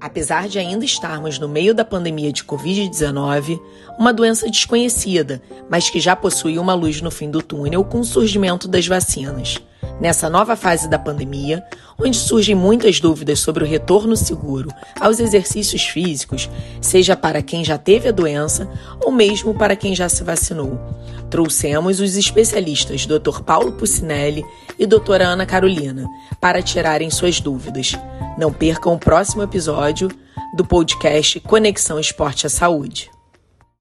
Apesar de ainda estarmos no meio da pandemia de Covid-19, uma doença desconhecida, mas que já possui uma luz no fim do túnel com o surgimento das vacinas. Nessa nova fase da pandemia, onde surgem muitas dúvidas sobre o retorno seguro aos exercícios físicos, seja para quem já teve a doença ou mesmo para quem já se vacinou, trouxemos os especialistas Dr. Paulo Pucinelli e Dra. Ana Carolina para tirarem suas dúvidas. Não percam o próximo episódio do podcast Conexão Esporte à Saúde.